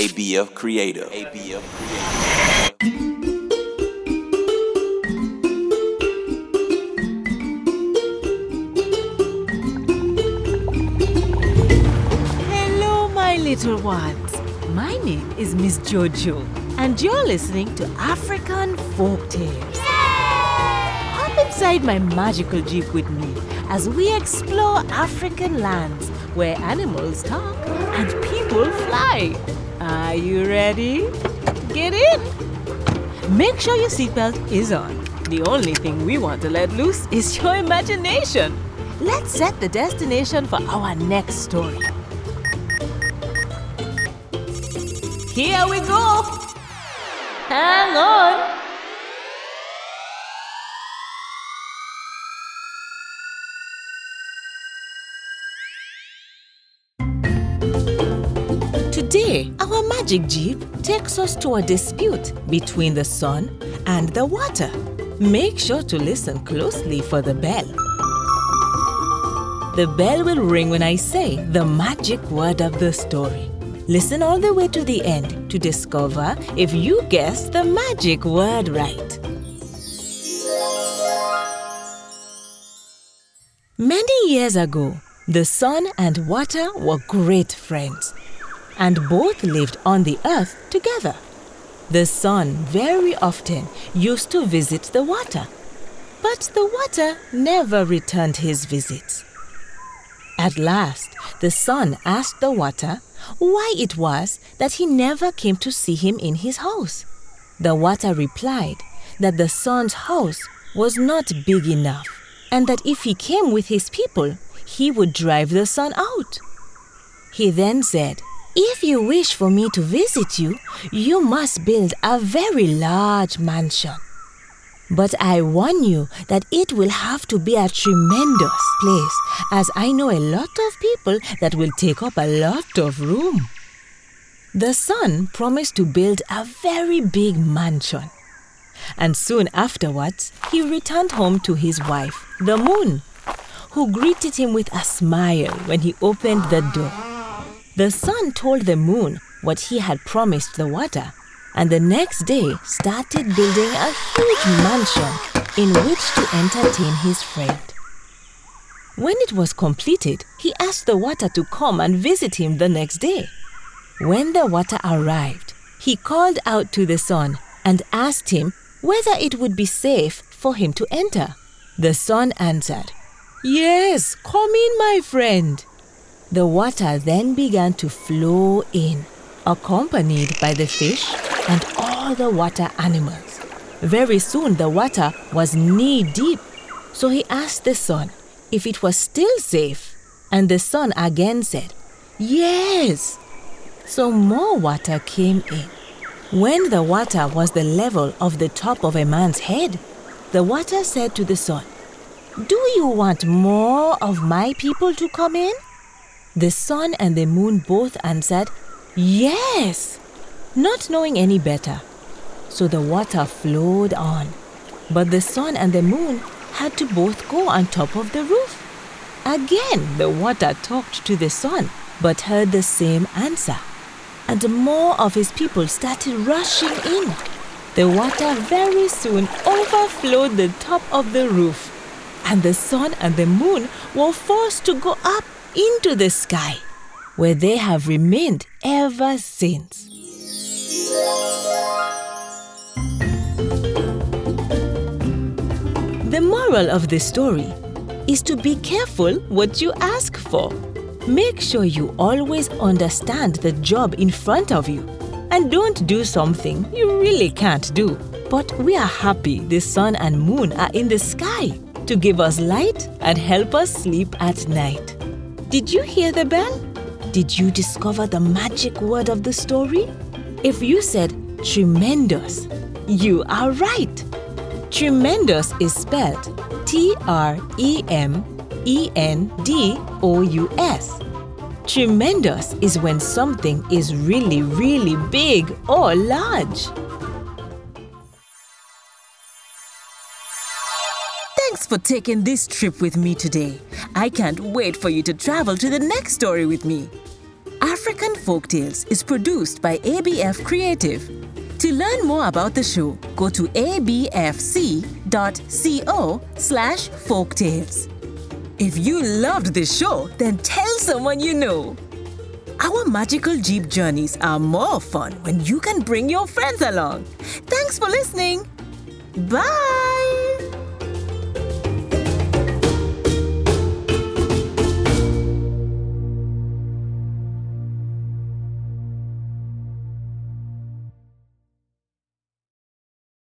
ABF Creative. ABF Creative. Hello, my little ones. My name is Miss Jojo, and you're listening to African Folk Tales. Hop inside my magical jeep with me as we explore African lands where animals talk and people fly. Are you ready? Get in! Make sure your seatbelt is on. The only thing we want to let loose is your imagination. Let's set the destination for our next story. Here we go. Hang on. Today, our magic jeep takes us to a dispute between the sun and the water. Make sure to listen closely for the bell. The bell will ring when I say the magic word of the story. Listen all the way to the end to discover if you guess the magic word right. Many years ago, the sun and water were great friends, and both lived on the earth together. The sun very often used to visit the water, but the water never returned his visits. At last, the sun asked the water why it was that he never came to see him in his house. The water replied that the sun's house was not big enough and that if he came with his people, he would drive the sun out. He then said, If you wish for me to visit you, you must build a very large mansion. But I warn you that it will have to be a tremendous place, as I know a lot of people that will take up a lot of room. The sun promised to build a very big mansion. And soon afterwards, he returned home to his wife, the moon, who greeted him with a smile when he opened the door. The sun told the moon what he had promised the water and the next day started building a huge mansion in which to entertain his friend. When it was completed, he asked the water to come and visit him the next day. When the water arrived, he called out to the sun and asked him whether it would be safe for him to enter. The sun answered, Yes, come in, my friend. The water then began to flow in, accompanied by the fish and all the water animals. Very soon the water was knee deep, so he asked the sun if it was still safe, and the sun again said, Yes. So more water came in. When the water was the level of the top of a man's head, the water said to the sun, Do you want more of my people to come in? The sun and the moon both answered, Yes not knowing any better. So the water flowed on. But the sun and the moon had to both go on top of the roof. Again, the water talked to the sun, but heard the same answer. And more of his people started rushing in. The water very soon overflowed the top of the roof, and the sun and the moon were forced to go up into the sky, where they have remained ever since. The moral of the story is to be careful what you ask for. Make sure you always understand the job in front of you and don't do something you really can't do. But we are happy the sun and moon are in the sky to give us light and help us sleep at night. Did you hear the bell? Did you discover the magic word of the story? If you said tremendous, you are right. Tremendous is spelled T R E M E N D O U S. Tremendous is when something is really, really big or large. For taking this trip with me today. I can't wait for you to travel to the next story with me. African Folktales is produced by ABF Creative. To learn more about the show, go to abfc.co slash folktales. If you loved this show, then tell someone you know. Our magical Jeep journeys are more fun when you can bring your friends along. Thanks for listening. Bye.